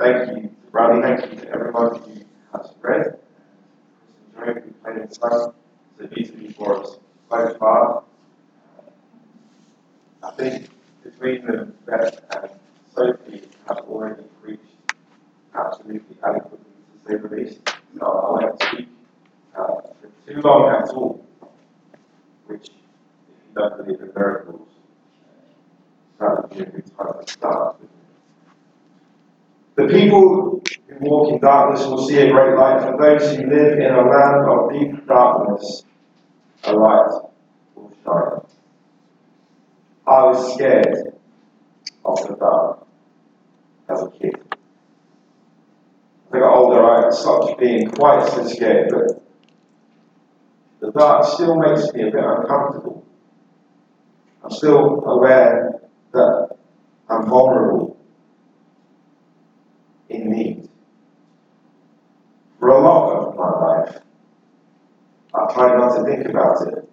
thank you, Bradley, thank you to everyone who has read. Chris and played in so beautifully for us so far. I think between them, Beth and Sophie have already preached absolutely adequately to say the least. So I won't speak uh, for too long at all, which, if you don't believe in miracles, that would be a good time to start. The people who walk in darkness will see a great light. For those who live in a land of deep darkness, a light will shine. I was scared of the dark as a kid. As I got older, I stopped being quite so scared, but the dark still makes me a bit uncomfortable. I'm still aware that I'm vulnerable in need. For a lot of my life, I tried not to think about it,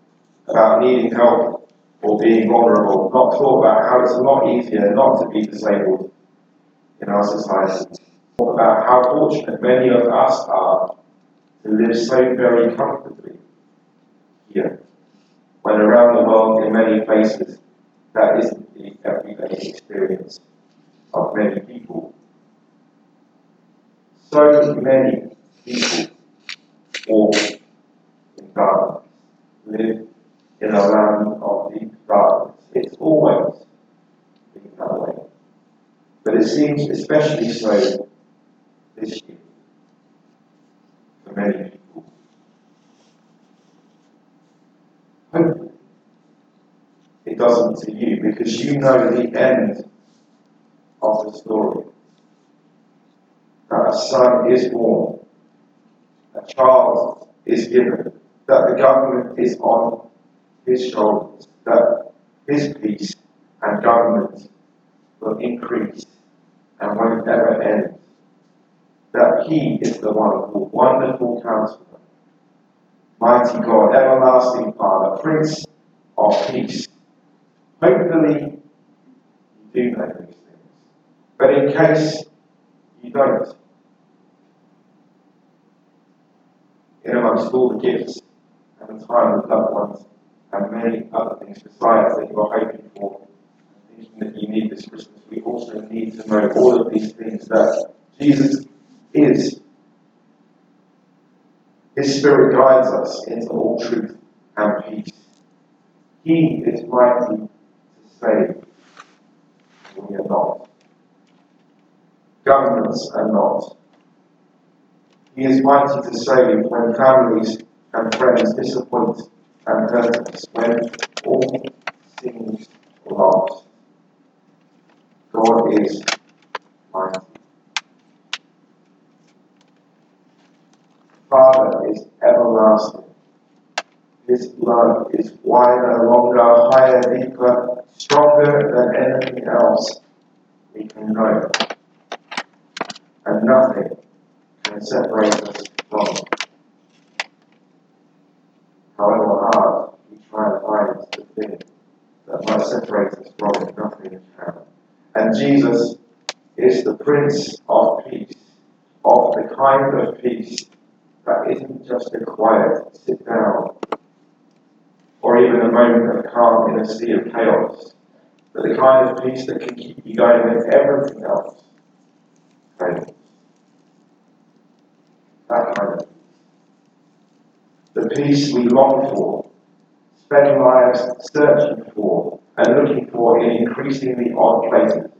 about needing help or being vulnerable, not thought about how it's a lot easier not to be disabled in our society, thought about how fortunate many of us are to live so very comfortably here, when around the world in many places that isn't the everyday experience of many people. So many people walk in darkness, live in a land of deep darkness. It's always been that way. But it seems especially so this year for many people. Hope it doesn't to you because you know the end of the story. That a son is born, a child is given, that the government is on his shoulders, that his peace and government will increase and won't ever end. That he is the wonderful, wonderful counselor, mighty God, everlasting Father, Prince of Peace. Hopefully, you do know these things. But in case you don't, amongst all the gifts and the time with loved ones and many other things besides that you are hoping for and thinking that you need this Christmas, we also need to know all of these things that Jesus is. His Spirit guides us into all truth and peace. He is mighty to save. We are not. Governments are not. He is mighty to save when families and friends disappoint and hurt us, when all seems lost. God is mighty. Father is everlasting. His love is wider, longer, higher, deeper, stronger than anything else we can know. And nothing can separate us from. However hard we try to find the thing that might separate us from it, nothing can. And Jesus is the Prince of Peace, of the kind of peace that isn't just a quiet sit down or even a moment of calm in a sea of chaos, but the kind of peace that can keep you going when everything else fails. That kind of peace. The peace we long for, spend lives searching for and looking for in increasingly odd places.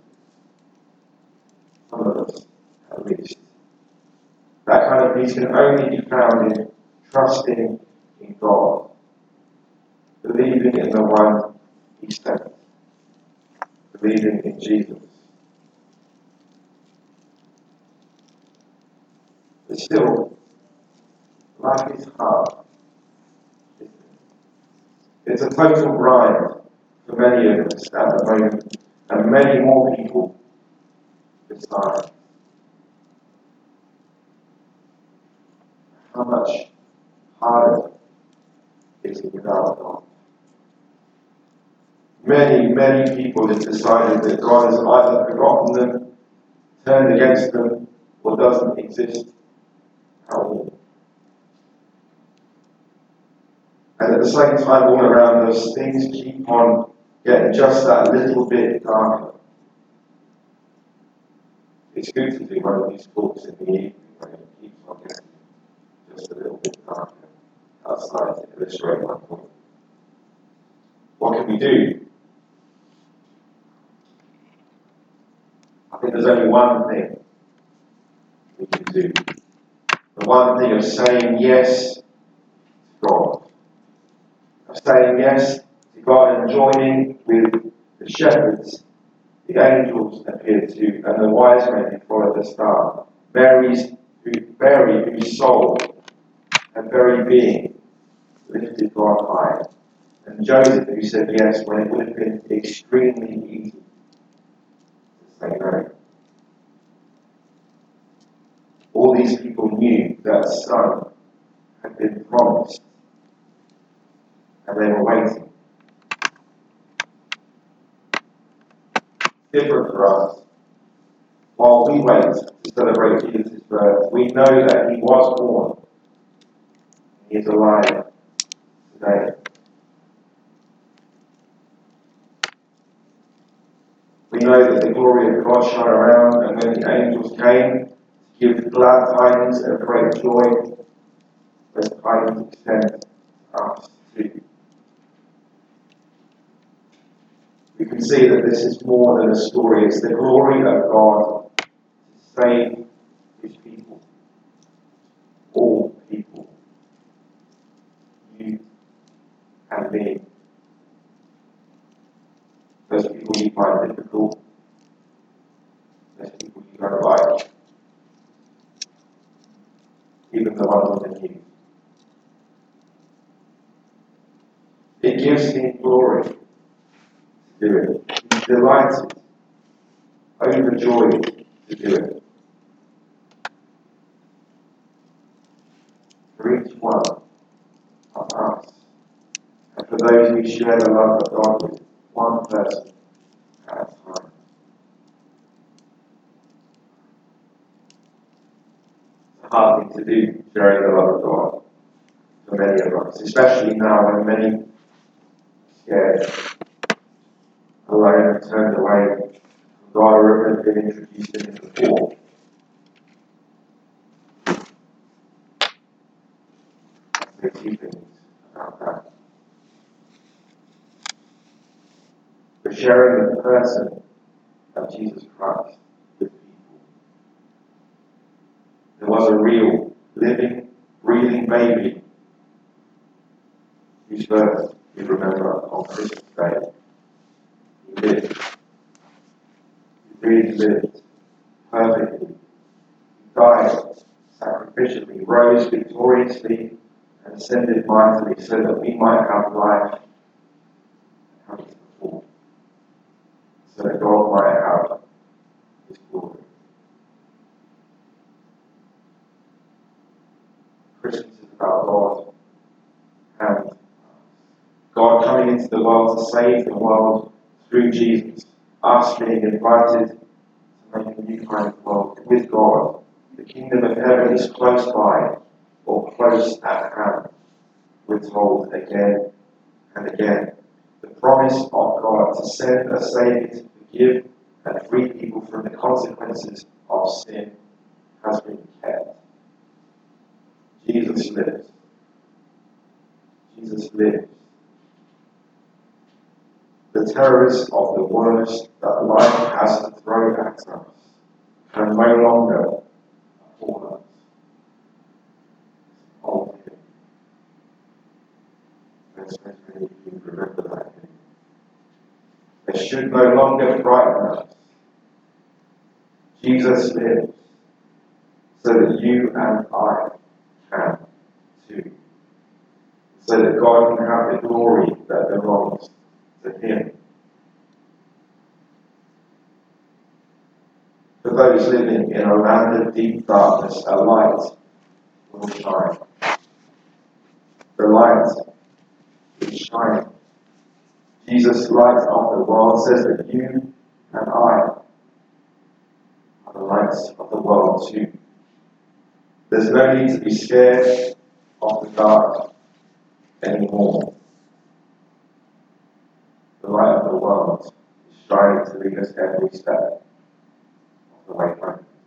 Some of us, at least. That kind of peace can only be found in trusting in God, believing in the one He sent, believing in Jesus. But still, life is hard. It's a total grind for many of us at the moment, and many more people besides. How much harder is it without God? Many, many people have decided that God has either forgotten them, turned against them or doesn't exist. And at the same time, all around us, things keep on getting just that little bit darker. It's good to do one of these talks in the evening when it keeps on getting just a little bit darker outside to illustrate my point. What can we do? I think there's only one thing we can do. One thing of saying yes to God. Of saying yes to God and joining with the shepherds the angels appeared to and the wise men who followed the star. Mary's Mary whose soul and very being lifted God high. And Joseph who said yes when it would have been extremely easy to say no. All these people knew that son had been promised and they were waiting. Different for us. While we wait to celebrate Jesus' birth, we know that he was born. He is alive today. We know that the glory of God shone around, and when the angels came give glad tidings and great joy, those tidings extend to us too. We can see that this is more than a story, it's the glory of God to save his people, all people, you and me. Those people you find difficult, those people you don't like, ones within you. It gives him glory do it. He's delighted, overjoyed to do it. For each one of us, and for those who share the love of God with, one person at a time. It's a hard thing to do, sharing the love of God for many of us, especially now when many are scared, alone, turned away from God or have been introduced to Him before. Say two things about that. For sharing the person of Jesus Christ with people. There was a real, living, breathing baby whose birth we remember on Christmas Day. He lived. He really lived perfectly. He died sacrificially, rose victoriously, and ascended mightily so that we might have life and have it full. So that God might have his glory. Christmas is about God and God coming into the world to save the world through Jesus. Us being invited to make a new kind of world with God. The kingdom of heaven is close by or close at hand. We're told again and again. The promise of God to send a Saviour to forgive and free people from the consequences of sin has been. Jesus lives. Jesus lives. The terrors of the worst that life has to throw at us can no longer appall us. Let's make remember that. They should no longer frighten us. Jesus lives so that you and I can too. So that God can have the glory that belongs to Him. For those living in a land of deep darkness, a light will shine. The light is shining. Jesus' light of the world says that you and I are the lights of the world too. There's no need to be scared of the dark anymore. The light of the world is striving to lead us every step of the way home.